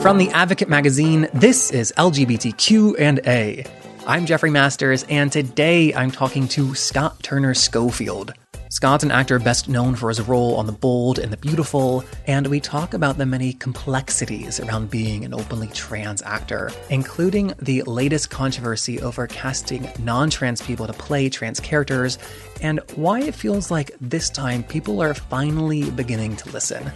From the Advocate magazine, this is LGBTQ and A. I'm Jeffrey Masters, and today I'm talking to Scott Turner Schofield. Scott's an actor best known for his role on The Bold and the Beautiful, and we talk about the many complexities around being an openly trans actor, including the latest controversy over casting non trans people to play trans characters, and why it feels like this time people are finally beginning to listen.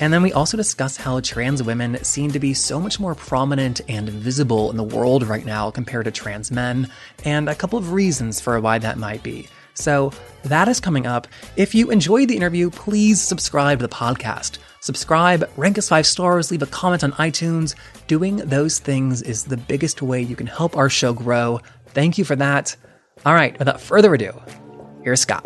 And then we also discuss how trans women seem to be so much more prominent and visible in the world right now compared to trans men, and a couple of reasons for why that might be. So that is coming up. If you enjoyed the interview, please subscribe to the podcast. Subscribe, rank us five stars, leave a comment on iTunes. Doing those things is the biggest way you can help our show grow. Thank you for that. All right, without further ado, here's Scott.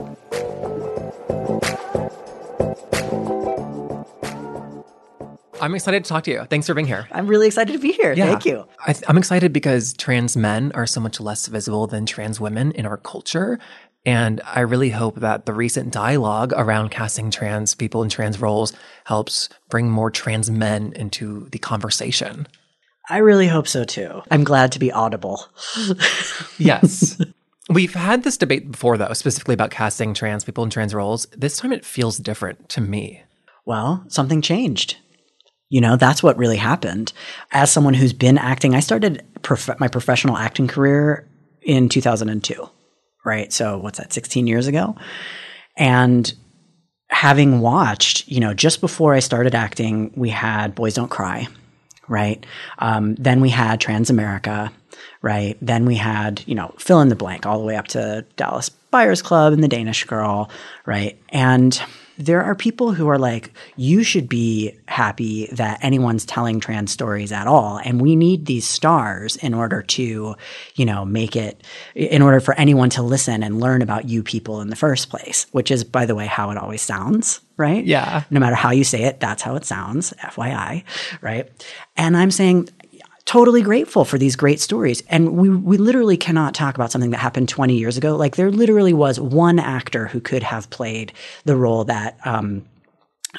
I'm excited to talk to you. Thanks for being here. I'm really excited to be here. Yeah. Thank you. I th- I'm excited because trans men are so much less visible than trans women in our culture. And I really hope that the recent dialogue around casting trans people in trans roles helps bring more trans men into the conversation. I really hope so too. I'm glad to be audible. Yes. We've had this debate before, though, specifically about casting trans people in trans roles. This time it feels different to me. Well, something changed. You know, that's what really happened. As someone who's been acting, I started prof- my professional acting career in 2002, right? So, what's that, 16 years ago? And having watched, you know, just before I started acting, we had Boys Don't Cry, right? Um, then we had Transamerica, right? Then we had, you know, fill in the blank all the way up to Dallas Buyers Club and the Danish Girl, right? And there are people who are like, you should be happy that anyone's telling trans stories at all. And we need these stars in order to, you know, make it, in order for anyone to listen and learn about you people in the first place, which is, by the way, how it always sounds, right? Yeah. No matter how you say it, that's how it sounds, FYI, right? And I'm saying, totally grateful for these great stories. And we, we literally cannot talk about something that happened 20 years ago. Like there literally was one actor who could have played the role that, um,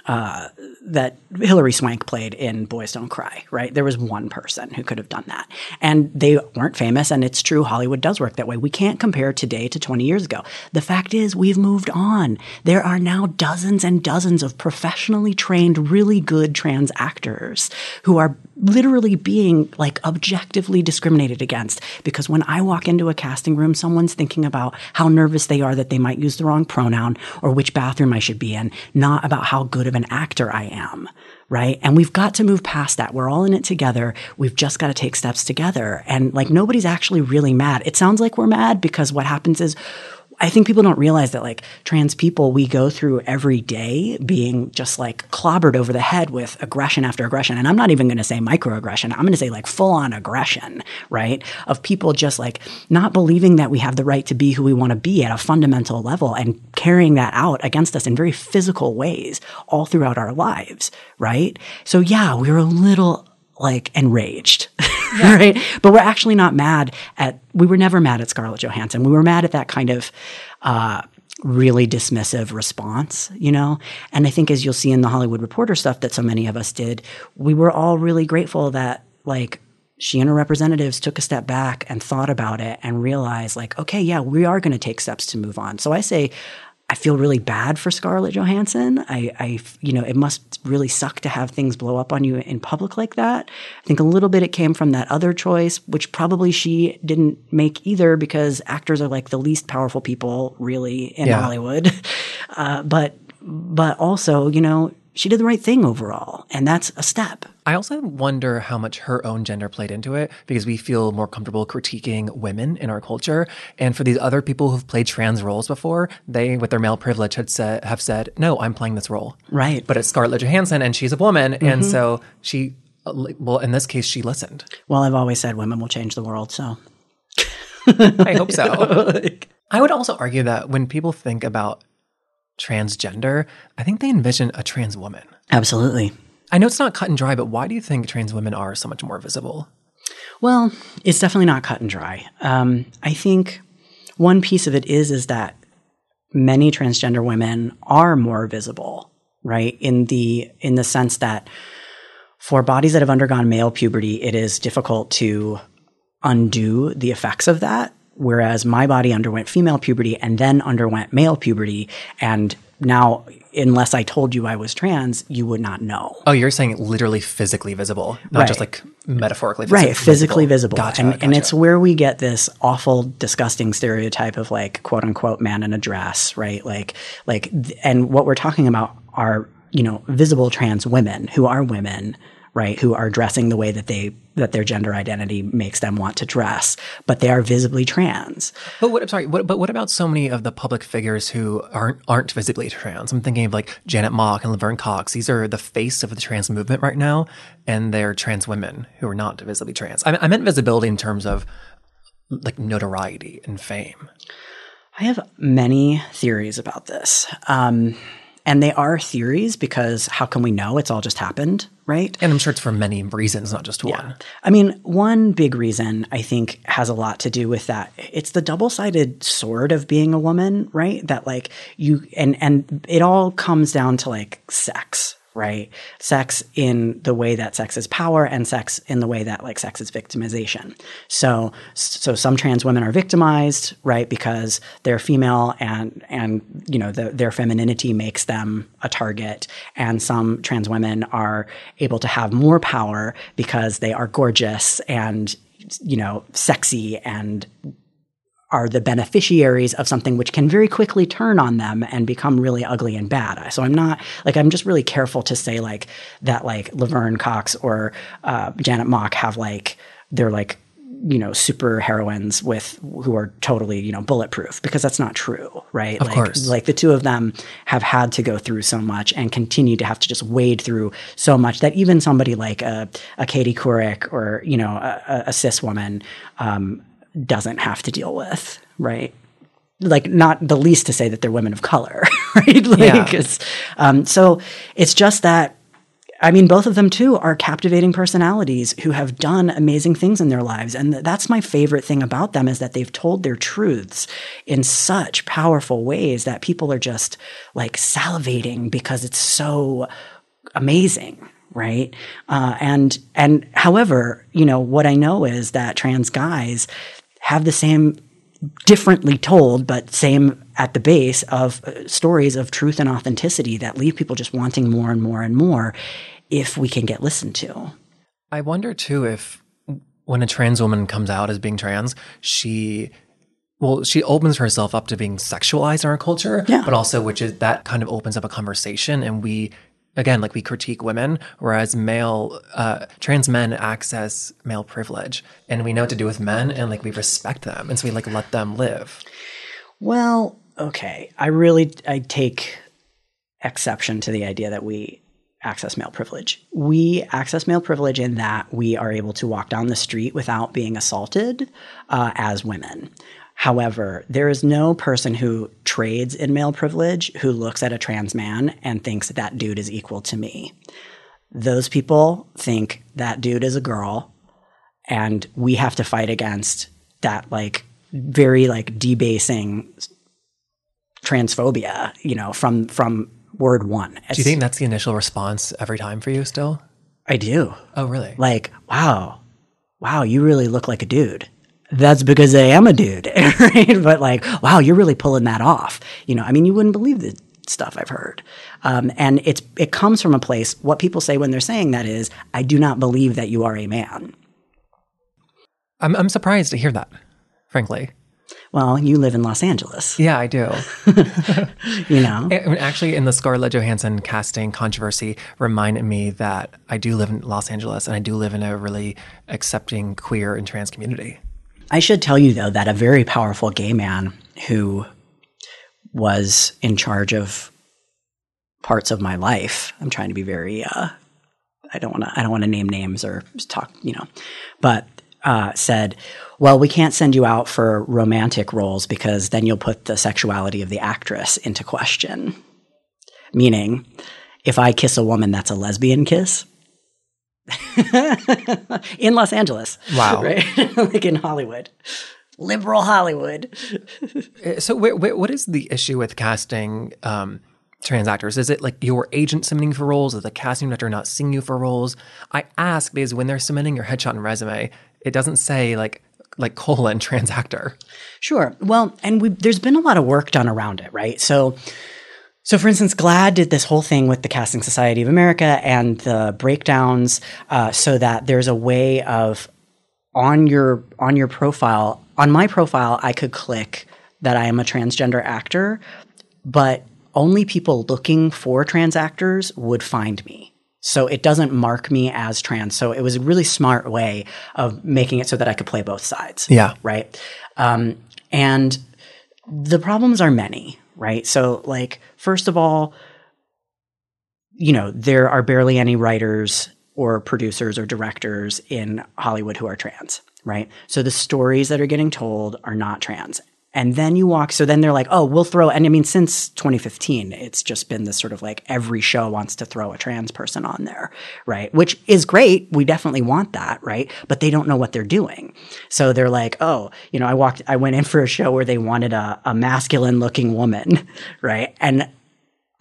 uh, that Hilary Swank played in Boys Don't Cry, right? There was one person who could have done that. And they weren't famous, and it's true, Hollywood does work that way. We can't compare today to 20 years ago. The fact is, we've moved on. There are now dozens and dozens of professionally trained, really good trans actors who are literally being like objectively discriminated against because when I walk into a casting room, someone's thinking about how nervous they are that they might use the wrong pronoun or which bathroom I should be in, not about how good of an actor I am. Right. And we've got to move past that. We're all in it together. We've just got to take steps together. And like nobody's actually really mad. It sounds like we're mad because what happens is I think people don't realize that like trans people, we go through every day being just like clobbered over the head with aggression after aggression. And I'm not even going to say microaggression. I'm going to say like full on aggression, right? Of people just like not believing that we have the right to be who we want to be at a fundamental level and carrying that out against us in very physical ways all throughout our lives, right? So yeah, we're a little like enraged, right? But we're actually not mad at, we were never mad at Scarlett Johansson. We were mad at that kind of, uh, really dismissive response, you know? And I think as you'll see in the Hollywood Reporter stuff that so many of us did, we were all really grateful that like she and her representatives took a step back and thought about it and realized like, okay, yeah, we are going to take steps to move on. So I say, I feel really bad for Scarlett Johansson. I, I, you know, it must really suck to have things blow up on you in public like that. I think a little bit it came from that other choice, which probably she didn't make either because actors are like the least powerful people really in Yeah. Hollywood. Uh, but, but also, you know, she did the right thing overall, and that's a step. I also wonder how much her own gender played into it because we feel more comfortable critiquing women in our culture. And for these other people who've played trans roles before, they, with their male privilege, had said, have said, no, I'm playing this role. Right. But it's Scarlett Johansson and she's a woman. And so she, uh, well, in this case, she listened. Well, I've always said women will change the world, so. I hope so. I would also argue that when people think about transgender, I think they envision a trans woman. Absolutely. I know it's not cut and dry, but why do you think trans women are so much more visible? Well, it's definitely not cut and dry. Um, I think one piece of it is is that many transgender women are more visible, right? In the in the sense that For bodies that have undergone male puberty, it is difficult to undo the effects of that. Whereas my body underwent female puberty and then underwent male puberty. And now, unless I told you I was trans, you would not know. Oh, you're saying literally physically visible, not just like metaphorically right visible. physically visible Gotcha, and, and it's where we get this awful disgusting stereotype of like quote unquote man in a dress right like like and what we're talking about are you know visible trans women who are women right who are dressing the way that they that their gender identity makes them want to dress but they are visibly trans But what? I'm sorry. What, but what about so many of the public figures who aren't aren't visibly trans? I'm thinking of like Janet Mock and Laverne Cox. These are the face of the trans movement right now, and they're trans women who are not visibly trans. I, I meant visibility in terms of like notoriety and fame. I have many theories about this. Um, and they are theories because how can we know? It's all just happened, right? And I'm sure it's for many reasons, not just one. I mean, one big reason I think has a lot to do with that. It's the double-sided sword of being a woman, right? That like you and and it all comes down to like sex, right? Sex in the way that sex is power and sex in the way that like sex is victimization. So so some trans women are victimized, right? Because they're female and and you know the, their femininity makes them a target and some trans women are able to have more power because they are gorgeous and you know sexy and are the beneficiaries of something which can very quickly turn on them and become really ugly and bad. So I'm not like I'm just really careful to say like that like Laverne Cox or uh, Janet Mock have like they're like you know super heroines with who are totally you know bulletproof because that's not true right Of like course. like the two of them have had to go through so much and continue to have to just wade through so much that even somebody like a, a Katie Couric or you know a, a- a cis woman um, doesn't have to deal with right like not the least to say that they're women of color right like Yeah. it's um, so it's just that I mean, both of them too are captivating personalities who have done amazing things in their lives, and th- that's my favorite thing about them is that they've told their truths in such powerful ways that people are just like salivating because it's so amazing, right? Uh, and and however, you know what I know is that trans guys have the same differently told, but same at the base of uh, stories of truth and authenticity that leave people just wanting more and more and more if we can get listened to. I wonder too if when a trans woman comes out as being trans, she well, she opens herself up to being sexualized in our culture, Yeah. but also which is that kind of opens up a conversation and we again like we critique women whereas male uh, trans men access male privilege and we know what to do with men and like we respect them and so we like let them live Well, okay. I really I take exception to the idea that we access male privilege. We access male privilege in that we are able to walk down the street without being assaulted uh, as women. However, there is no person who trades in male privilege who looks at a trans man and thinks that, that dude is equal to me. Those people think that dude is a girl and we have to fight against that like very like debasing transphobia you know from from word one. Do you think that's the initial response every time for you still? I do. Oh really? Like wow. Wow you really look like a dude that's because i am a dude right? But like wow you're really pulling that off. You know i mean you wouldn't believe the stuff i've heard. Um, and it's it comes from a place what people say when they're saying that is i do not believe that you are a man. I'm, I'm surprised to hear that frankly. Well you live in los angeles. Yeah i do. You know? Actually, in the Scarlett Johansson casting controversy, reminded me that I do live in Los Angeles and I do live in a really accepting queer and trans community. I should tell you though that a very powerful gay man who was in charge of parts of my life. I'm trying to be very uh, I don't want to I don't want to name names or talk, you know. But uh, said, "Well, we can't send you out for romantic roles because then you'll put the sexuality of the actress into question." Meaning, if I kiss a woman, that's a lesbian kiss. in Los Angeles. Wow. Right? like in Hollywood. Liberal Hollywood. Uh, So, wh- wh- what is the issue with casting um, trans actors? Is it like your agent submitting for roles? Is the casting director not seeing you for roles? I ask because when they're submitting your headshot and resume, it doesn't say like like colon trans actor. Sure. Well, and we, there's been a lot of work done around it, right? So, so for instance, GLAAD did this whole thing with the Casting Society of America and the breakdowns, uh, so that there's a way of on your on your profile on my profile, I could click that I am a transgender actor, but only people looking for trans actors would find me. So it doesn't mark me as trans. So it was a really smart way of making it so that I could play both sides. Yeah. Right. Um, and the problems are many, right? So, like, first of all, you know, there are barely any writers or producers or directors in Hollywood who are trans, right? So the stories that are getting told are not trans. And then you walk, so then they're like, oh, we'll throw, and I mean, since 2015, it's just been this sort of like every show wants to throw a trans person on there, right? Which is great. We definitely want that, right? But they don't know what they're doing. So they're like, oh, you know, I walked, I went in for a show where they wanted a, a masculine looking woman, right? And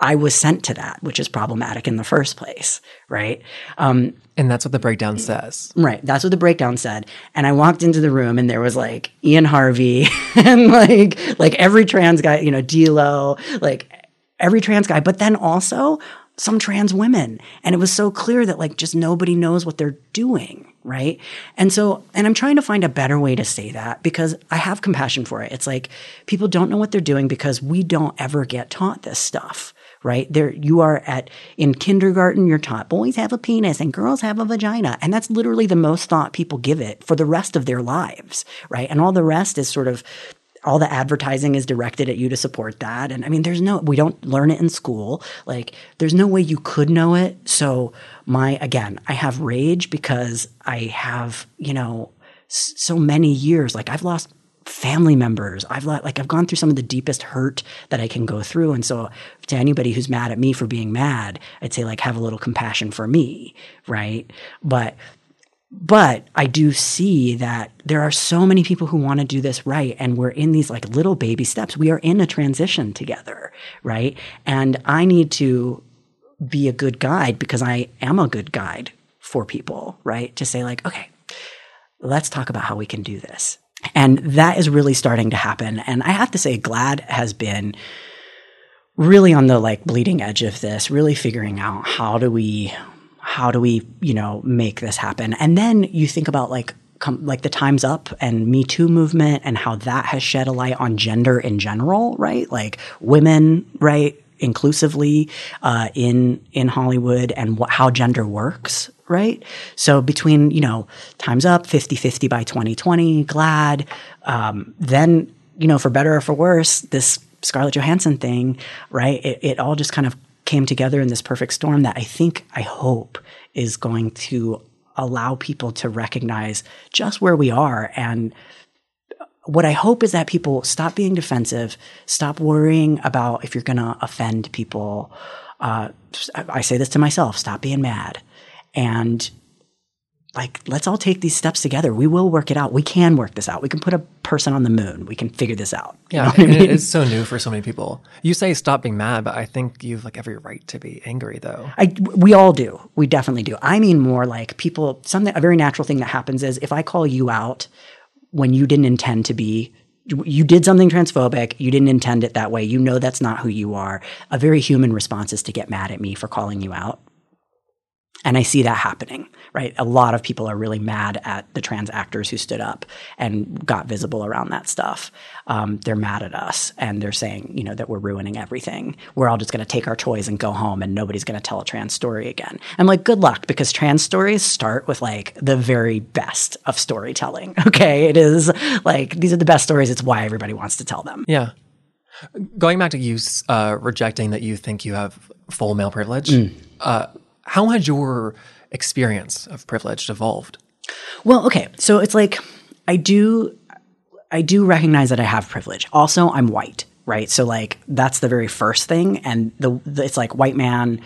I was sent to that, which is problematic in the first place, right? Um, and that's what the breakdown says. Right. That's what the breakdown said. And I walked into the room and there was like Ian Harvey and like like every trans guy, you know, D'Lo, like every trans guy, but then also some trans women. And it was so clear that like just nobody knows what they're doing. Right. And so, and I'm trying to find a better way to say that because I have compassion for it. It's like people don't know what they're doing because we don't ever get taught this stuff right? There, you are at, in kindergarten, you're taught boys have a penis and girls have a vagina. And that's literally the most thought people give it for the rest of their lives, right? And all the rest is sort of, all the advertising is directed at you to support that. And I mean, there's no, we don't learn it in school. Like, there's no way you could know it. So, my, again, I have rage because I have, you know, so many years. Like, I've lost family members. I've like I've gone through some of the deepest hurt that I can go through. And so to anybody who's mad at me for being mad, I'd say like have a little compassion for me, right? But but I do see that there are so many people who want to do this right. And we're in these like little baby steps. We are in a transition together, right? And I need to be a good guide because I am a good guide for people, right? To say, like, okay, let's talk about how we can do this. And that is really starting to happen. And I have to say, GLAAD has been really on the like bleeding edge of this, really figuring out how do we, how do we, you know, make this happen. And then you think about like, com- like the Times Up and Me Too movement and how that has shed a light on gender in general, right? Like women, right? inclusively uh, in in Hollywood and what, how gender works, right? So between, you know, Time's Up, 50-50 by 2020, GLAAD, um, then, you know, for better or for worse, this Scarlett Johansson thing, right? It, it all just kind of came together in this perfect storm that I think, I hope is going to allow people to recognize just where we are and what I hope is that people stop being defensive, stop worrying about if you're going to offend people. Uh, I say this to myself: stop being mad, and like let's all take these steps together. We will work it out. We can work this out. We can put a person on the moon. We can figure this out. Yeah, you know I mean? it's so new for so many people. You say stop being mad, but I think you've like every right to be angry, though. I, we all do. We definitely do. I mean, more like people. Something a very natural thing that happens is if I call you out when you didn't intend to be you did something transphobic. You didn't intend it that way. You know that's not who you are. A very human response is to get mad at me for calling you out. And I see that happening, right? A lot of people are really mad at the trans actors who stood up and got visible around that stuff. Um, they're mad at us and they're saying, you know, that we're ruining everything. We're all just going to take our toys and go home and nobody's going to tell a trans story again. I'm like, good luck because trans stories start with like the very best of storytelling. Okay. It is like, these are the best stories. It's why everybody wants to tell them. Yeah. Going back to you uh, rejecting that you think you have full male privilege. Mm. Uh, how has your experience of privilege evolved? Well, okay. So it's like I do I do recognize that I have privilege. Also, I'm white, right? So like that's the very first thing and the, the it's like white man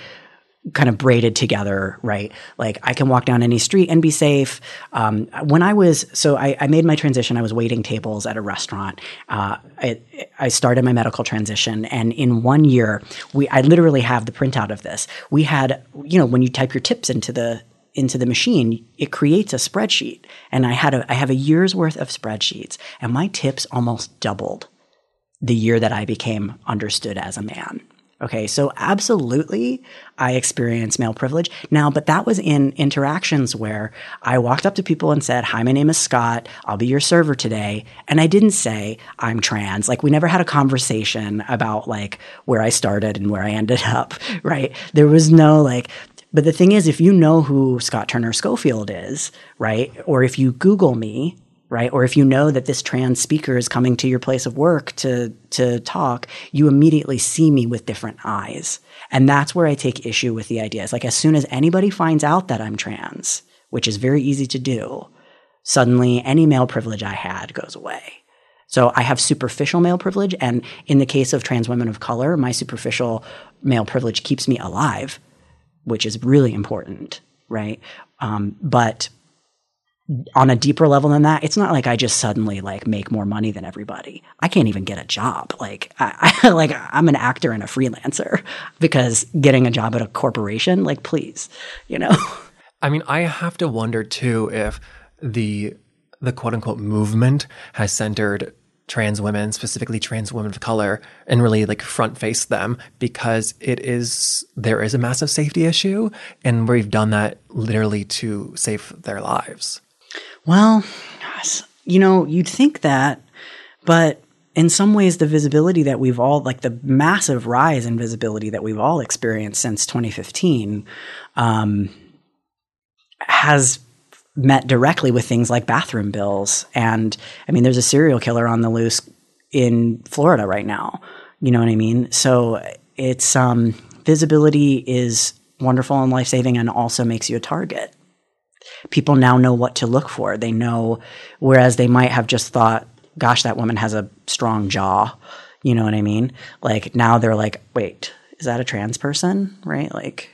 kind of braided together, right? Like I can walk down any street and be safe. Um, when I was, so I, I, made my transition. I was waiting tables at a restaurant. Uh, I, I, started my medical transition, and in one year, we I literally have the printout of this. We had, you know, when you type your tips into the into the machine, it creates a spreadsheet, and I had a I have a year's worth of spreadsheets, and my tips almost doubled the year that I became understood as a man. Okay, so absolutely, I experienced male privilege. Now, but that was in interactions where I walked up to people and said, Hi, my name is Scott. I'll be your server today. And I didn't say, I'm trans. Like, we never had a conversation about like where I started and where I ended up, right? There was no like, but the thing is, if you know who Scott Turner Schofield is, right, or if you Google me, right? Or if you know that this trans speaker is coming to your place of work to to talk, you immediately see me with different eyes. And that's where I take issue with the ideas. Like as soon as anybody finds out that I'm trans, which is very easy to do, suddenly any male privilege I had goes away. So I have superficial male privilege and in the case of trans women of color, my superficial male privilege keeps me alive, which is really important, right? Um, but on a deeper level than that, it's not like I just suddenly like make more money than everybody. I can't even get a job. Like I, I like I'm an actor and a freelancer because getting a job at a corporation, like please, you know. I mean, I have to wonder too if the the quote unquote movement has centered trans women, specifically trans women of color, and really like front face them because it is there is a massive safety issue, and we've done that literally to save their lives. Well, you know, you'd think that, but in some ways, the visibility that we've all, like the massive rise in visibility that we've all experienced since 2015, um, has met directly with things like bathroom bills. And I mean, there's a serial killer on the loose in Florida right now. You know what I mean? So it's um, visibility is wonderful and life saving and also makes you a target people now know what to look for. They know, whereas they might have just thought, gosh, that woman has a strong jaw. You know what I mean? Like now they're like, wait, is that a trans person? Right? Like,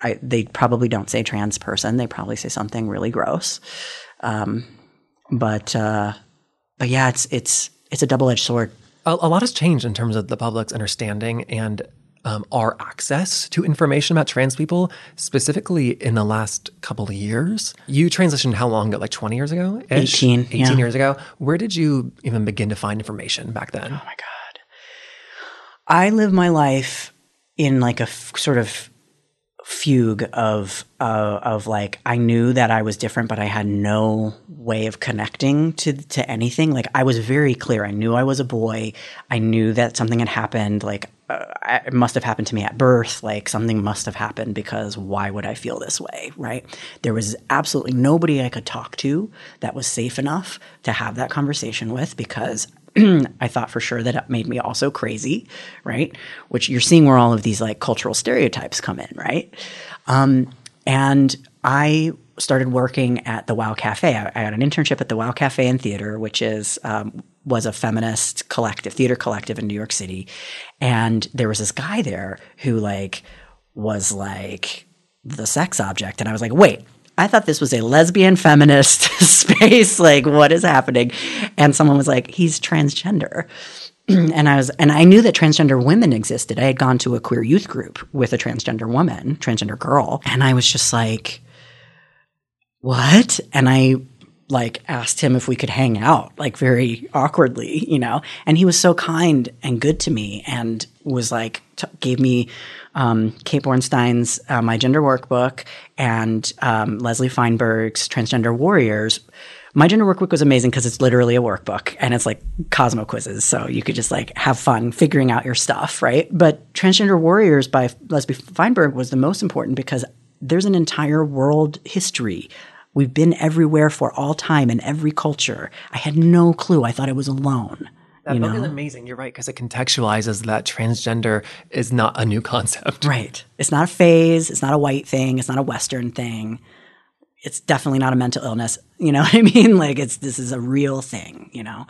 I, they probably don't say trans person. They probably say something really gross. Um, but, uh, but yeah, it's, it's, it's a double edged sword. A, a lot has changed in terms of the public's understanding and um, our access to information about trans people, specifically in the last couple of years. You transitioned how long ago? Like 20 years ago? 18. 18 yeah. years ago. Where did you even begin to find information back then? Oh my God. I live my life in like a f- sort of fugue of uh, of like I knew that I was different, but I had no way of connecting to to anything. Like I was very clear. I knew I was a boy. I knew that something had happened. Like uh, it must have happened to me at birth. Like something must have happened because why would I feel this way? Right? There was absolutely nobody I could talk to that was safe enough to have that conversation with because I thought for sure that it made me also crazy, right? Which you're seeing where all of these like cultural stereotypes come in, right? Um, and I started working at the Wow Cafe. I, I, had an internship at the Wow Cafe and Theater, which is um, was a feminist collective, theater collective in New York City, and there was this guy there who like was like the sex object, and I was like, wait, I thought this was a lesbian feminist space. Like, what is happening? And someone was like, he's transgender. and I was, and I knew that transgender women existed. I had gone to a queer youth group with a transgender woman, transgender girl. And I was just like, what? And I like asked him if we could hang out, like very awkwardly, you know. And he was so kind and good to me, and was like t- gave me um, Kate Bornstein's uh, My Gender Workbook and um, Leslie Feinberg's Transgender Warriors. My Gender Workbook was amazing because it's literally a workbook and it's like Cosmo quizzes, so you could just like have fun figuring out your stuff, right? But Transgender Warriors by Leslie Feinberg was the most important because there's an entire world history We've been everywhere for all time in every culture. I had no clue. I thought I was alone. That you book know? is amazing. You're right because it contextualizes that transgender is not a new concept. Right. It's not a phase. It's not a white thing. It's not a Western thing. It's definitely not a mental illness. You know what I mean? Like it's this is a real thing. You know,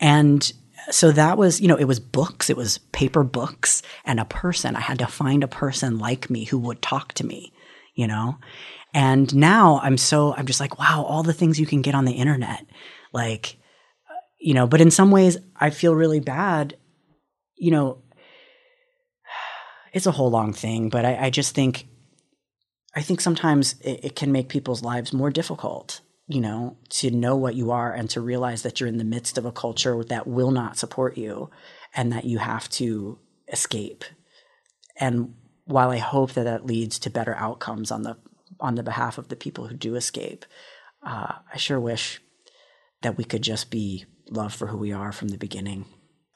and so that was, you know, it was books, it was paper books and a person. I had to find a person like me who would talk to me, you know? And now I'm so, I'm just like, wow, all the things you can get on the internet. Like, you know, but in some ways I feel really bad, you know, it's a whole long thing, but I, I just think, I think sometimes it, it can make people's lives more difficult you know, to know what you are and to realize that you're in the midst of a culture that will not support you and that you have to escape. And while I hope that that leads to better outcomes on the on the behalf of the people who do escape, uh, I sure wish that we could just be loved for who we are from the beginning.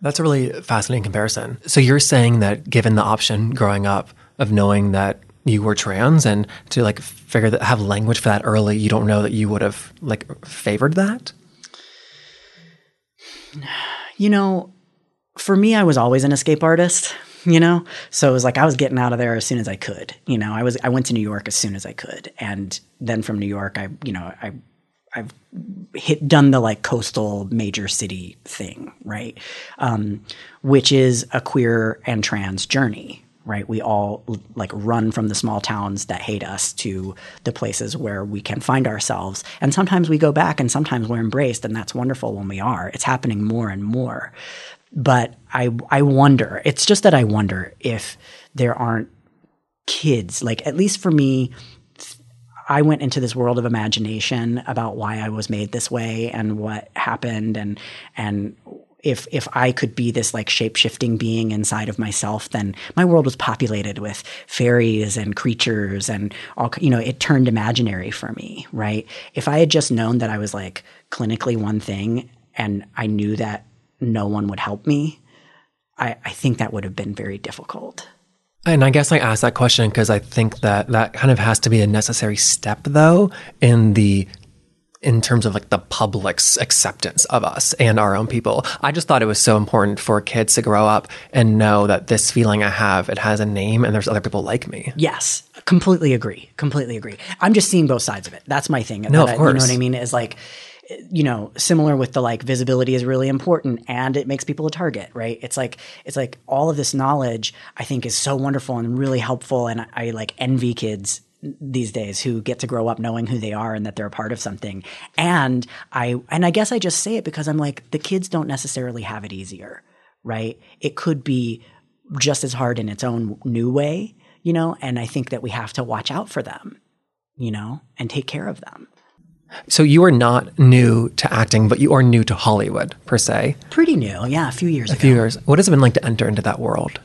That's a really fascinating comparison. So you're saying that given the option growing up of knowing that you were trans and to like figure that have language for that early, you don't know that you would have like favored that? You know, for me, I was always an escape artist, you know? So it was like I was getting out of there as soon as I could. You know, I was I went to New York as soon as I could. And then from New York, I, you know, I I've hit done the like coastal major city thing, right? Um, which is a queer and trans journey, right? We all like run from the small towns that hate us to the places where we can find ourselves. And sometimes we go back and sometimes we're embraced and that's wonderful when we are. It's happening more and more. But I I wonder, it's just that I wonder if there aren't kids, like at least for me, I went into this world of imagination about why I was made this way and what happened and and if if I could be this like shape shifting being inside of myself, then my world was populated with fairies and creatures and all. You know, it turned imaginary for me, right? If I had just known that I was like clinically one thing, and I knew that no one would help me, I, I think that would have been very difficult. And I guess I asked that question because I think that that kind of has to be a necessary step, though, in the in terms of like the public's acceptance of us and our own people. I just thought it was so important for kids to grow up and know that this feeling I have, it has a name and there's other people like me. Yes. Completely agree. Completely agree. I'm just seeing both sides of it. That's my thing. No, of I, course. You know what I mean? Is like, you know, similar with the like visibility is really important and it makes people a target, right? It's like it's like all of this knowledge I think is so wonderful and really helpful and I, I like envy kids these days who get to grow up knowing who they are and that they're a part of something. And I and I guess I just say it because I'm like the kids don't necessarily have it easier, right? It could be just as hard in its own new way, you know, and I think that we have to watch out for them, you know, and take care of them. So you are not new to acting, but you are new to Hollywood per se. Pretty new, yeah, a few years ago. A ago. few years. What has it been like to enter into that world?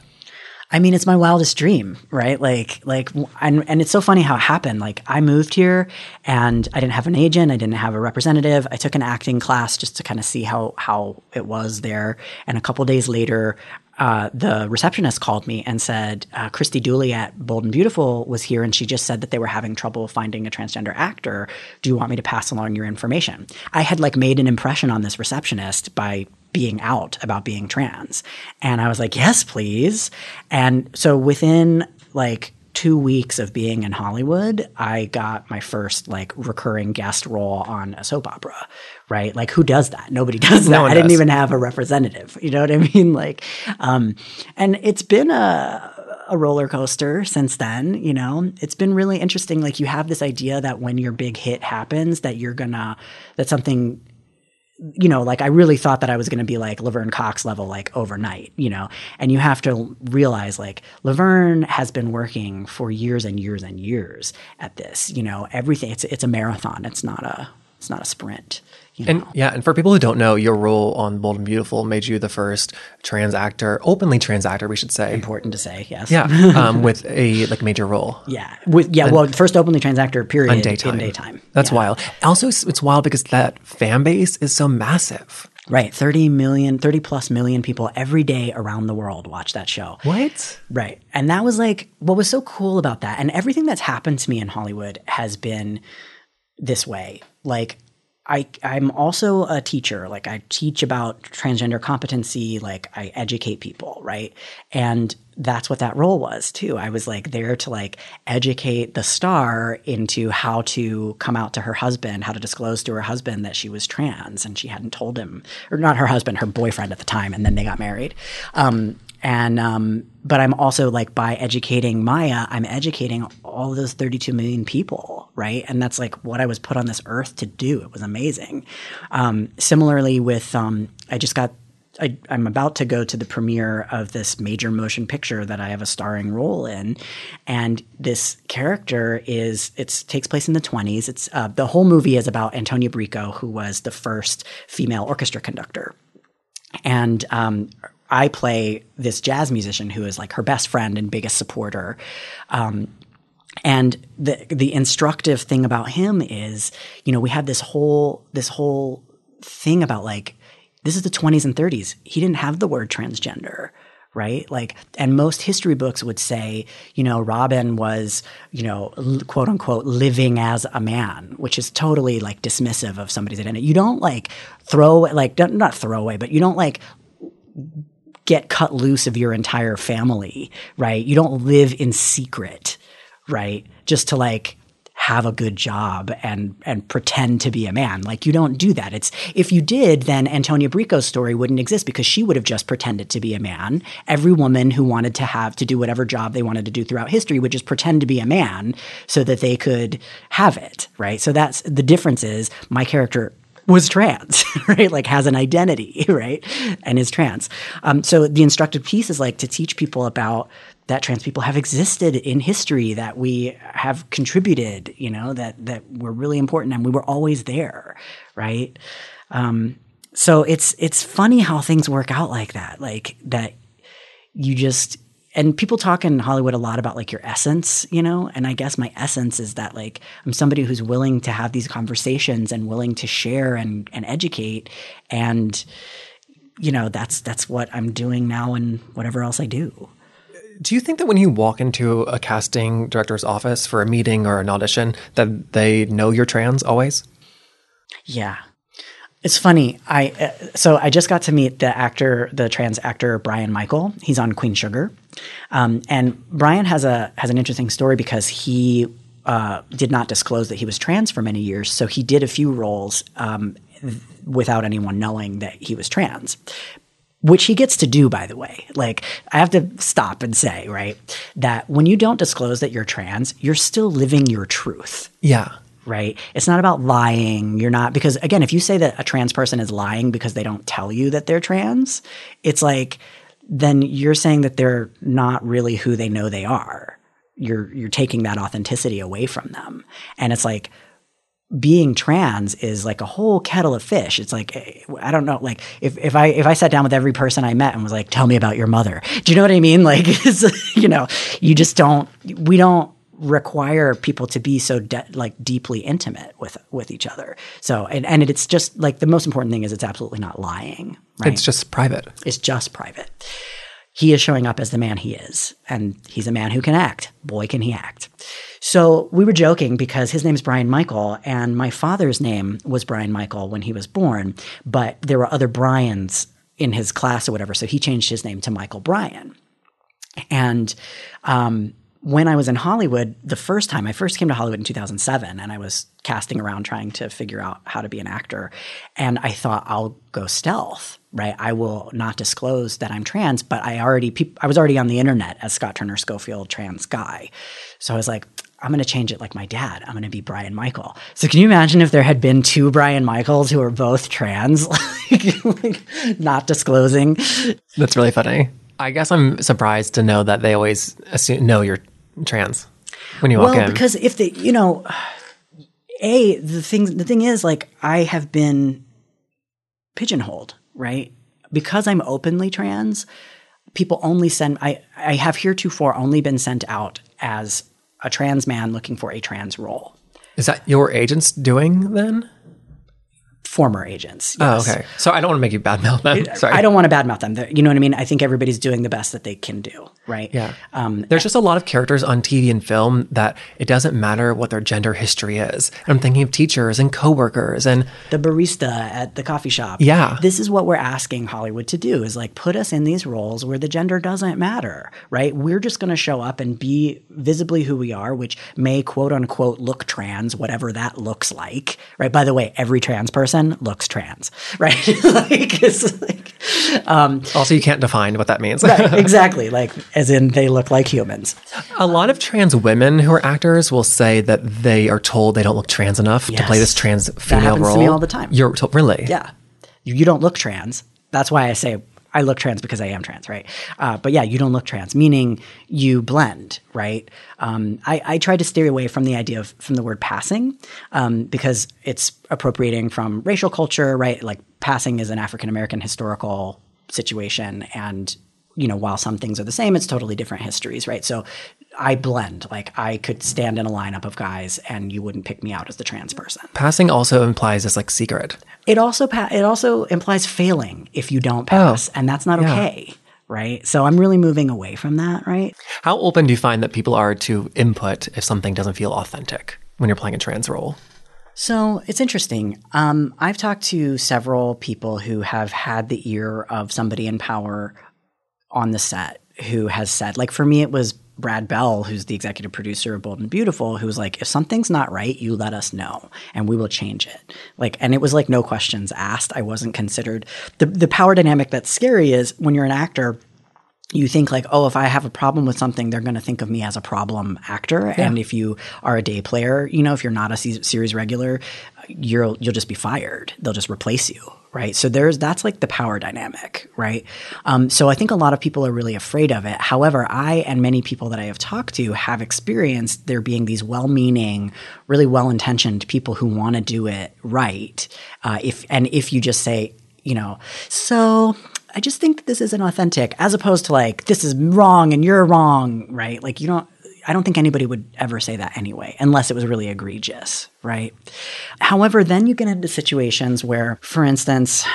I mean, it's my wildest dream, right? Like, like, and, and it's so funny how it happened. Like, I moved here and I didn't have an agent. I didn't have a representative. I took an acting class just to kind of see how, how it was there. And a couple days later, uh, the receptionist called me and said, uh, Christy Dooley at Bold and Beautiful was here and she just said that they were having trouble finding a transgender actor. Do you want me to pass along your information? I had like made an impression on this receptionist by being out about being trans. And I was like, yes, please. And so within like two weeks of being in Hollywood, I got my first like recurring guest role on a soap opera, right? Like who does that? Nobody does that. No I didn't does. even have a representative. You know what I mean? Like, um, and it's been a, a roller coaster since then, you know. It's been really interesting. Like you have this idea that when your big hit happens, that you're gonna that something you know, like I really thought that I was going to be like Laverne Cox level, like overnight, you know, and you have to realize like Laverne has been working for years and years and years at this, you know, everything. It's it's a marathon. It's not a it's not a sprint. You know? And yeah, and for people who don't know, your role on Bold and Beautiful made you the first trans actor, openly trans actor, we should say. important to say, yes. Yeah, um, with a like major role. yeah, With, yeah. well, first openly trans actor period On daytime. in daytime. That's Yeah. wild. Also, it's, it's wild because that fan base is so massive. Right, 30 million, 30 plus million people every day around the world watch that show. What? Right. And that was like what was so cool about that. And everything that's happened to me in Hollywood has been this way. Like I, I'm also a teacher. Like I teach about transgender competency. Like I educate people, right? And that's what that role was too. I was like there to like educate the star into how to come out to her husband, how to disclose to her husband that she was trans and she hadn't told him, or not her husband, her boyfriend at the time, and then they got married. Um, and um, but I'm also like by educating Maya, I'm educating all those 32 million people, right? And that's like what I was put on this earth to do. It was amazing. Um, similarly, with um, I just got. I, I'm about to go to the premiere of this major motion picture that I have a starring role in, and this character is it takes place in the 20s. It's uh, the whole movie is about Antonia Brico, who was the first female orchestra conductor, and um, I play this jazz musician who is like her best friend and biggest supporter. Um, and the the instructive thing about him is, you know, we had this whole this whole thing about like this is the 20s and 30s. He didn't have the word transgender right? Like, and most history books would say, you know, Robin was, you know, quote unquote, living as a man, which is totally like dismissive of somebody's identity. You don't like throw, like, not throw away, but you don't like get cut loose of your entire family, right? You don't live in secret, right? Just to like have a good job and and pretend to be a man. Like you don't do that. It's if you did, then Antonia Brico's story wouldn't exist because she would have just pretended to be a man. Every woman who wanted to have to do whatever job they wanted to do throughout history would just pretend to be a man so that they could have it, right? So that's the difference is my character was trans, right? Like has an identity, right? And is trans. Um, so the instructive piece is like to teach people about that trans people have existed in history, that we have contributed, you know, that that we're really important and we were always there, right? Um, so it's it's funny how things work out like that, like that you just and people talk in Hollywood a lot about like your essence, you know, and I guess my essence is that like I'm somebody who's willing to have these conversations and willing to share and and educate and you know, that's that's what I'm doing now and whatever else I do. Do you think that when you walk into a casting director's office for a meeting or an audition that they know you're trans always? Yeah. It's funny. I uh, so I just got to meet the actor, the trans actor Brian Michael. He's on Queen Sugar, um, and Brian has a has an interesting story because he uh, did not disclose that he was trans for many years. So he did a few roles um, without anyone knowing that he was trans. Which he gets to do, by the way. Like, I have to stop and say, right, that when you don't disclose that you're trans, you're still living your truth. Yeah right? It's not about lying. You're not, because again, if you say that a trans person is lying because they don't tell you that they're trans, it's like, then you're saying that they're not really who they know they are. You're, you're taking that authenticity away from them. And it's like, being trans is like a whole kettle of fish. It's like I don't know, like if, if I if I sat down with every person I met and was like, "Tell me about your mother," do you know what I mean? Like, you know, you just don't. We don't require people to be so de- like deeply intimate with with each other. So and and it's just like the most important thing is it's absolutely not lying. Right? It's just private. It's just private. He is showing up as the man he is, and he's a man who can act. Boy, can he act. So we were joking because his name is Brian Michael, and my father's name was Brian Michael when he was born, but there were other Brians in his class or whatever, so he changed his name to Michael Brian. And um, when I was in Hollywood, the first time I first came to Hollywood in 2007, and I was casting around trying to figure out how to be an actor, and I thought I'll go stealth, right? I will not disclose that I'm trans, but I already I was already on the internet as Scott Turner Schofield trans guy, so I was like. I'm going to change it like my dad. I'm going to be Brian Michael. So can you imagine if there had been two Brian Michaels who were both trans, like, like not disclosing? That's really funny. I guess I'm surprised to know that they always assume, know you're trans when you walk in. well, in? because if they, you know, a the thing the thing is like I have been pigeonholed, right? Because I'm openly trans, people only send I I have heretofore only been sent out as a trans man looking for a trans role. Is that your agents doing then? Former agents. Oh, okay. So I don't want to make you badmouth them. Sorry. I don't want to badmouth them. They're- You know what I mean? I think everybody's doing the best that they can do, right? Yeah. Um, There's just a lot of characters on TV and film that it doesn't matter what their gender history is. I'm thinking of teachers and coworkers and the barista at the coffee shop. Yeah. This is what we're asking Hollywood to do is like put us in these roles where the gender doesn't matter, right? We're just going to show up and be visibly who we are, which may quote unquote look trans, whatever that looks like, right? By the way, every trans person looks trans, right? like, it's like, um, also you can't define what that means. right, exactly. Like, as in they look like humans. a lot of trans women who are actors will say that they are told they don't look trans enough to play this trans female happens to role. me all the time. You're to- really? Yeah. You, you don't look trans. That's why I say I look trans because I am trans, right? Uh, but yeah, you don't look trans, meaning you blend, right? Um, I, I try to steer away from the idea of from the word passing um, because it's appropriating from racial culture, right? Like passing is an African American historical situation, and you know, while some things are the same, it's totally different histories, right? So I blend. Like I could stand in a lineup of guys, and you wouldn't pick me out as the trans person. Passing also implies this like secret. It also pa- it also implies failing if you don't pass, and that's not yeah. okay, right? So I'm really moving away from that, right? How open do you find that people are to input if something doesn't feel authentic when you're playing a trans role? So it's interesting. Um, I've talked to several people who have had the ear of somebody in power on the set who has said, like for me, it was Brad Bell, who's the executive producer of Bold and Beautiful, who was like, if something's not right, you let us know and we will change it. Like, and it was like no questions asked. I wasn't considered. The, the power dynamic that's scary is when you're an actor, you think like, oh, if I have a problem with something, they're going to think of me as a problem actor. And if you are a day player, you know, if you're not a series regular, you'll you'll just be fired. They'll just replace you, right? So there's that's like the power dynamic, right? Um, so I think a lot of people are really afraid of it. However, I and many people that I have talked to have experienced there being these well-meaning, really well-intentioned people who want to do it right. Uh, if and if you just say, you know, so I just think that this isn't authentic, as opposed to like, this is wrong and you're wrong, right? Like, you don't, I don't think anybody would ever say that anyway, unless it was really egregious, right? However, then you get into situations where, for instance,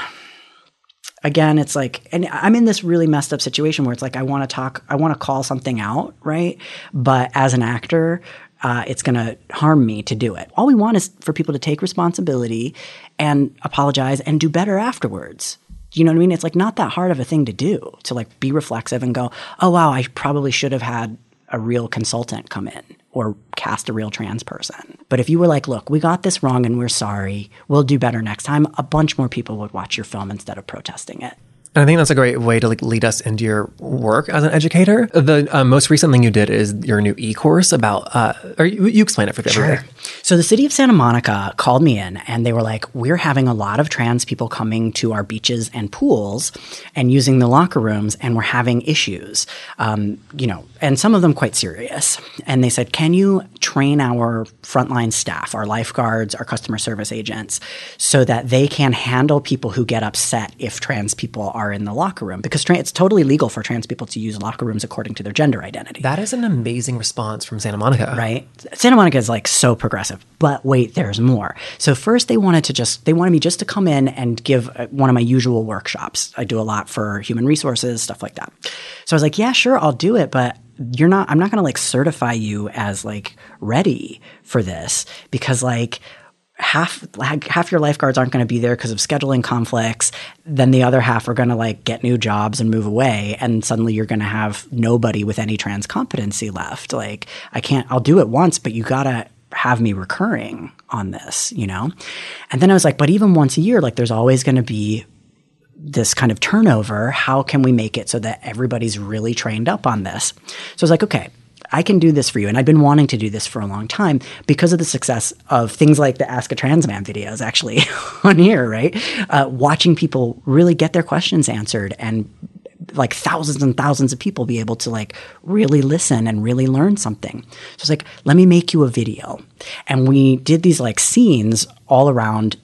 again, it's like, and I'm in this really messed up situation where it's like, I want to talk, I want to call something out, right? But as an actor, uh, it's going to harm me to do it. All we want is for people to take responsibility and apologize and do better afterwards. You know what I mean? It's like not that hard of a thing to do to like be reflexive and go, oh, wow, I probably should have had a real consultant come in or cast a real trans person. But if you were like, look, we got this wrong and we're sorry, we'll do better next time, a bunch more people would watch your film instead of protesting it. And I think that's a great way to like lead us into your work as an educator. The uh, most recent thing you did is your new e-course about, uh, or you, you explain it for everybody. So the city of Santa Monica called me in and they were like, we're having a lot of trans people coming to our beaches and pools and using the locker rooms and we're having issues, um, you know, and some of them quite serious. And they said, can you train our frontline staff, our lifeguards, our customer service agents, so that they can handle people who get upset if trans people are in the locker room? Because tra- it's totally legal for trans people to use locker rooms according to their gender identity. That is an amazing response from Santa Monica. right? Santa Monica is like so progressive, but wait, there's more. So first, they wanted to just they wanted me just to come in and give uh, one of my usual workshops. I do a lot for human resources, stuff like that. So I was like, yeah, sure, I'll do it, but you're not. I'm not going to like certify you as like ready for this because like half half your lifeguards aren't going to be there because of scheduling conflicts then the other half are going to like get new jobs and move away and suddenly you're going to have nobody with any trans competency left. Like i can't i'll do it once but you got to have me recurring on this you know? And then i was like but even once a year like there's always going to be this kind of turnover. How can we make it so that everybody's really trained up on this? So i was like okay I can do this for you. And I've been wanting to do this for a long time because of the success of things like the Ask a Trans Man videos actually on here, right? Uh, watching people really get their questions answered and like thousands and thousands of people be able to like really listen and really learn something. So it's like, let me make you a video. And we did these like scenes all around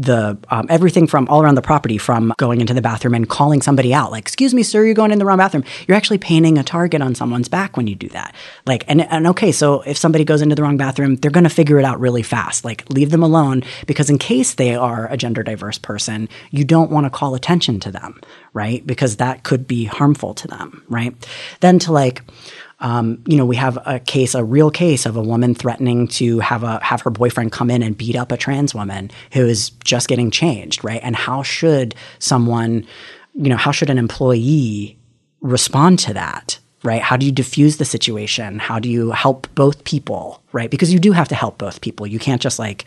the um, everything from all around the property from going into the bathroom and calling somebody out like excuse me sir you're going in the wrong bathroom. You're actually painting a target on someone's back when you do that. Like and, and okay so if somebody goes into the wrong bathroom they're going to figure it out really fast. Like leave them alone because in case they are a gender diverse person you don't want to call attention to them right? Because that could be harmful to them right? Then to like um, you know, we have a case, a real case of a woman threatening to have a have her boyfriend come in and beat up a trans woman who is just getting changed, right? And how should someone, you know, how should an employee respond to that? Right? How do you diffuse the situation? How do you help both people? Right? Because you do have to help both people. You can't just like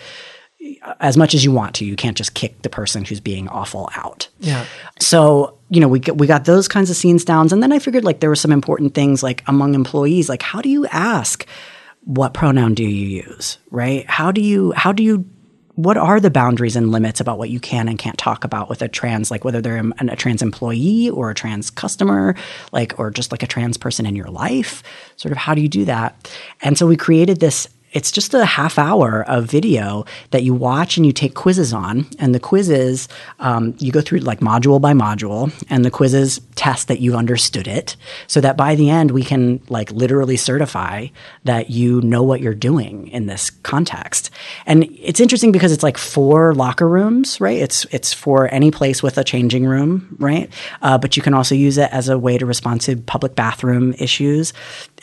as much as you want to. You can't just kick the person who's being awful out. Yeah. So, you know, we got, we got those kinds of scenes down. And then I figured like there were some important things like among employees, like how do you ask what pronoun do you use, right? How do you, how do you, what are the boundaries and limits about what you can and can't talk about with a trans, like whether they're a, a trans employee or a trans customer, like, or just like a trans person in your life? Sort of how do you do that? And so we created this it's just a half hour of video that you watch and you take quizzes on. And the quizzes, um, you go through like module by module, and the quizzes test that you've understood it so that by the end we can like literally certify that you know what you're doing in this context. And it's interesting because it's like for locker rooms, right? It's, it's for any place with a changing room, right? Uh, but you can also use it as a way to respond to public bathroom issues.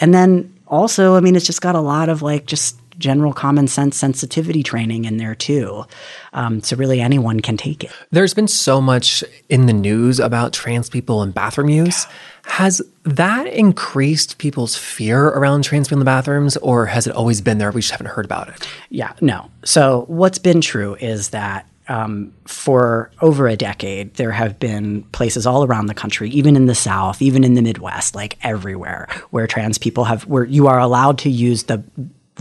And then also, I mean, it's just got a lot of like just general common sense sensitivity training in there too. Um, so really anyone can take it. There's been so much in the news about trans people and bathroom use. Has that increased people's fear around trans people in the bathrooms, or has it always been there? We just haven't heard about it. Yeah, no. So what's been true is that um, for over a decade, there have been places all around the country, even in the South, even in the Midwest, like everywhere, where trans people have, where you are allowed to use the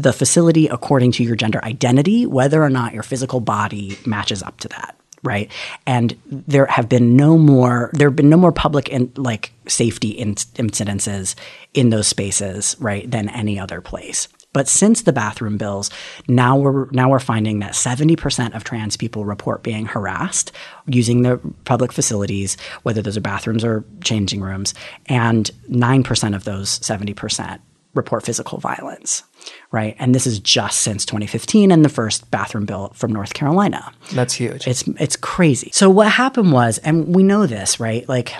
the facility according to your gender identity, whether or not your physical body matches up to that right? And there have been no more there have been no more public in, like safety in, incidences in those spaces, right, than any other place. But since the bathroom bills, now we're now we're finding that 70% of trans people report being harassed using the public facilities, whether those are bathrooms or changing rooms, and 9% of those 70% report physical violence right? And this is just since 2015 and the first bathroom bill from North Carolina. That's huge. It's it's crazy. So what happened was, and we know this, right? Like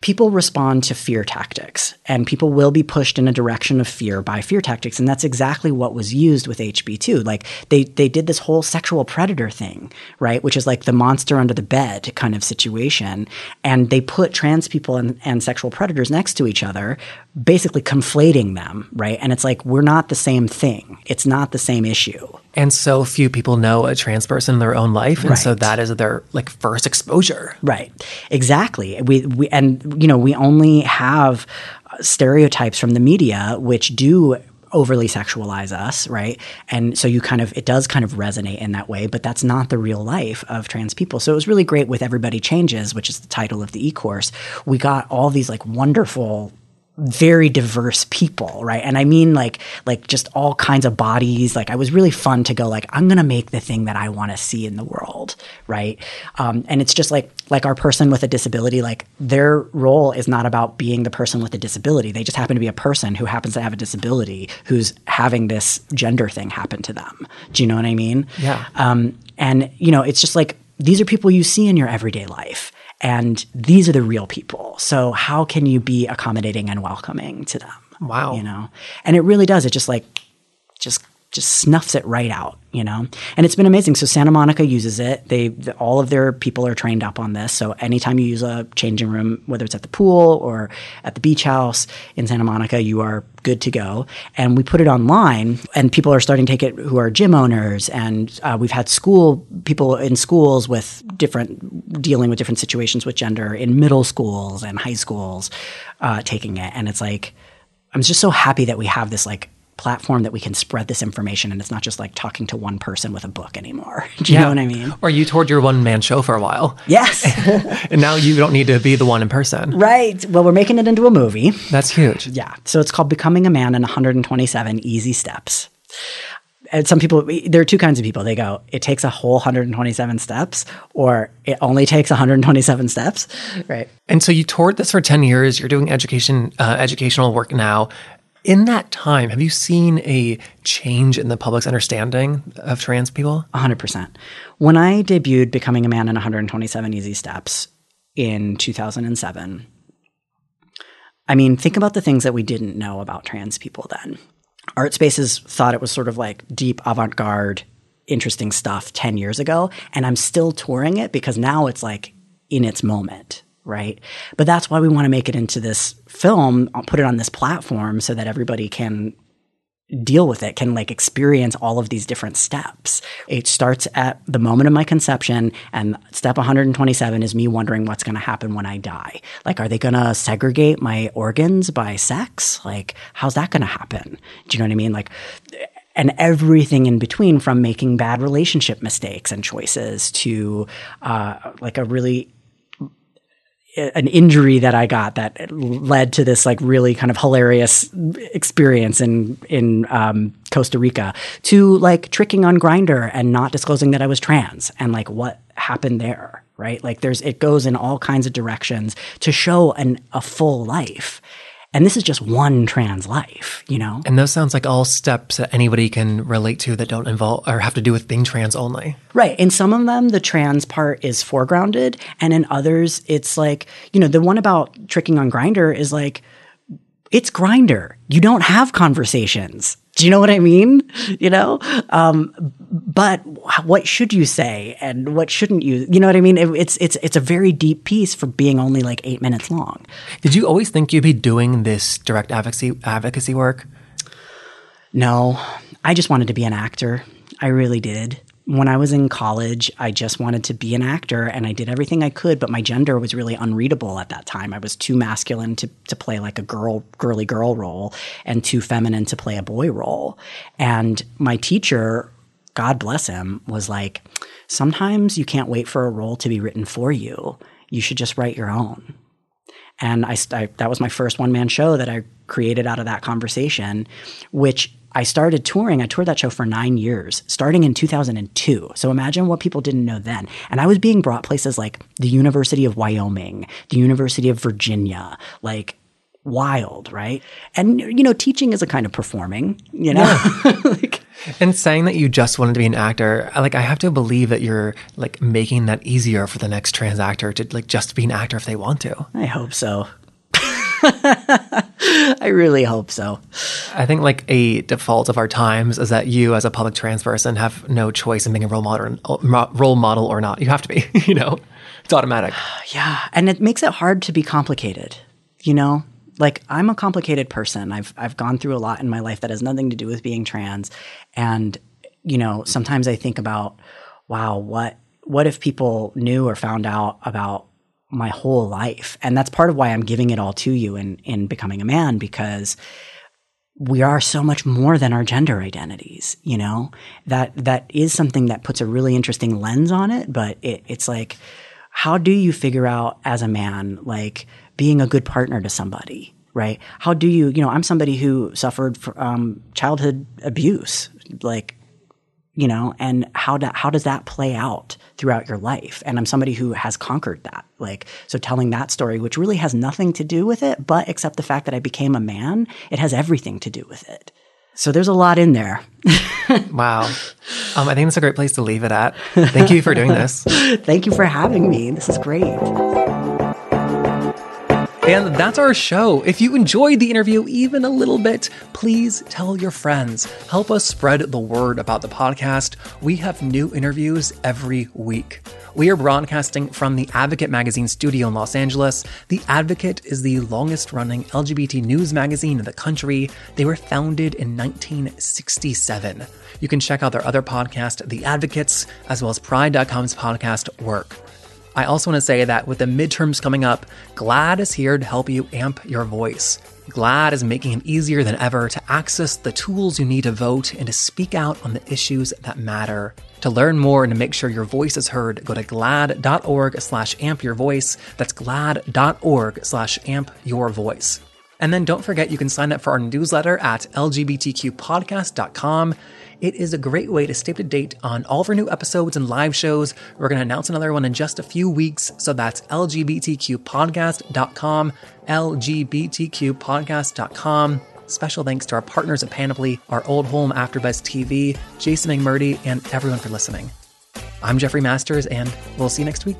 people respond to fear tactics and people will be pushed in a direction of fear by fear tactics and that's exactly what was used with HB2 like they they did this whole sexual predator thing right which is like the monster under the bed kind of situation and they put trans people and, and sexual predators next to each other basically conflating them right? And it's like we're not the same thing. It's not the same issue and so few people know a trans person in their own life and right. so that is their like first exposure right exactly we, we and you know we only have stereotypes from the media which do overly sexualize us, right? And so you kind of, it does kind of resonate in that way, but that's not the real life of trans people. So it was really great with Everybody Changes, which is the title of the e course. We got all these like wonderful very diverse people, right? And I mean like like just all kinds of bodies. Like I was really fun to go like I'm gonna make the thing that I want to see in the world, right? Um, and it's just like like our person with a disability, like their role is not about being the person with a disability. They just happen to be a person who happens to have a disability who's having this gender thing happen to them. Do you know what I mean? Yeah. Um, and you know, it's just like these are people you see in your everyday life and these are the real people. So how can you be accommodating and welcoming to them? Wow. You know, and it really does. It just like, just just snuffs it right out, you know? And it's been amazing. So Santa Monica uses it. They all of their people are trained up on this. So anytime you use a changing room, whether it's at the pool or at the beach house in Santa Monica, you are good to go. And we put it online, and people are starting to take it who are gym owners. And uh, we've had school people in schools with different dealing with different situations with gender in middle schools and high schools uh, taking it. And it's like I'm just so happy that we have this like platform that we can spread this information and it's not just like talking to one person with a book anymore. Do you yeah. know what I mean? Or you toured your one man show for a while. Yes. and now you don't need to be the one in person. Right. Well, we're making it into a movie. That's huge. Yeah. So it's called Becoming a Man in 127 Easy Steps. and some people, there are two kinds of people. They go, it takes a whole 127 steps, or it only takes 127 steps, right? And so you toured this for 10 years. You're doing education, uh, educational work now. In that time, have you seen a change in the public's understanding of trans people? 100%. When I debuted Becoming a Man in 127 Easy Steps in 2007, I mean, think about the things that we didn't know about trans people then. Art Spaces thought it was sort of like deep avant garde, interesting stuff 10 years ago. And I'm still touring it because now it's like in its moment, right? But that's why we want to make it into this film, put it on this platform so that everybody can deal with it, can like experience all of these different steps. It starts at the moment of my conception, and step 127 is me wondering what's going to happen when I die. Like, are they going to segregate my organs by sex? Like, how's that going to happen? Do you know what I mean? Like, and everything in between from making bad relationship mistakes and choices to uh, like a really an injury that I got that led to this like really kind of hilarious experience in in um, Costa Rica to like tricking on Grindr and not disclosing that I was trans and like what happened there right? Like there's it goes in all kinds of directions to show an a full life and this is just one trans life, you know? And those sounds like all steps that anybody can relate to that don't involve or have to do with being trans only. Right. In some of them, the trans part is foregrounded. And in others, it's like, you know, the one about tricking on Grindr is like, it's Grindr. You don't have conversations. Do you know what I mean? You know, um, but what should you say and what shouldn't you? You know what I mean? It, it's it's it's a very deep piece for being only like eight minutes long. Did you always think you'd be doing this direct advocacy advocacy work? No, I just wanted to be an actor. I really did when I was in college, I just wanted to be an actor and I did everything I could, but my gender was really unreadable at that time. I was too masculine to, to play like a girl, girly girl role and too feminine to play a boy role. And my teacher, God bless him, was like, sometimes you can't wait for a role to be written for you. You should just write your own. And I, I that was my first one man show that I created out of that conversation, which I started touring. I toured that show for nine years, starting in 2002. So imagine what people didn't know then. And I was being brought places like the University of Wyoming, the University of Virginia, like wild, right? And, you know, teaching is a kind of performing, you know? Yeah. like, and saying that you just wanted to be an actor, like I have to believe that you're like making that easier for the next trans actor to like just be an actor if they want to. I hope so. I really hope so. I think like a default of our times is that you, as a public trans person, have no choice in being a role model, uh, role model or not. You have to be. You know, it's automatic. Yeah, and it makes it hard to be complicated. You know, like I'm a complicated person. I've I've gone through a lot in my life that has nothing to do with being trans, and you know, sometimes I think about, wow, what what if people knew or found out about my whole life. And that's part of why I'm giving it all to you in, in becoming a man because we are so much more than our gender identities, you know? That that is something that puts a really interesting lens on it, but it, it's like, how do you figure out as a man, like being a good partner to somebody, right? How do you, you know, I'm somebody who suffered from um, childhood abuse, like you know, and how do, how does that play out throughout your life? And I'm somebody who has conquered that. Like, so telling that story, which really has nothing to do with it, but except the fact that I became a man, it has everything to do with it. So there's a lot in there. wow. Um, I think that's a great place to leave it at. Thank you for doing this. Thank you for having me. This is great. And that's our show. If you enjoyed the interview even a little bit, please tell your friends. Help us spread the word about the podcast. We have new interviews every week. We are broadcasting from the Advocate Magazine studio in Los Angeles. The Advocate is the longest running LGBT news magazine in the country. They were founded in 1967. You can check out their other podcast, The Advocates, as well as Pride.com's podcast, Work. I also want to say that with the midterms coming up, GLAAD is here to help you amp your voice. GLAAD is making it easier than ever to access the tools you need to vote and to speak out on the issues that matter. To learn more and to make sure your voice is heard, go to glaad.org slash amp your voice. That's glaad.org slash amp your voice. And then don't forget you can sign up for our newsletter at lgbtqpodcast.com. It is a great way to stay up to date on all of our new episodes and live shows. We're going to announce another one in just a few weeks. So that's lgbtqpodcast.com, lgbtqpodcast.com. Special thanks to our partners at Panoply, our old home AfterBuzz TV, Jason McMurdy, and everyone for listening. I'm Jeffrey Masters, and we'll see you next week.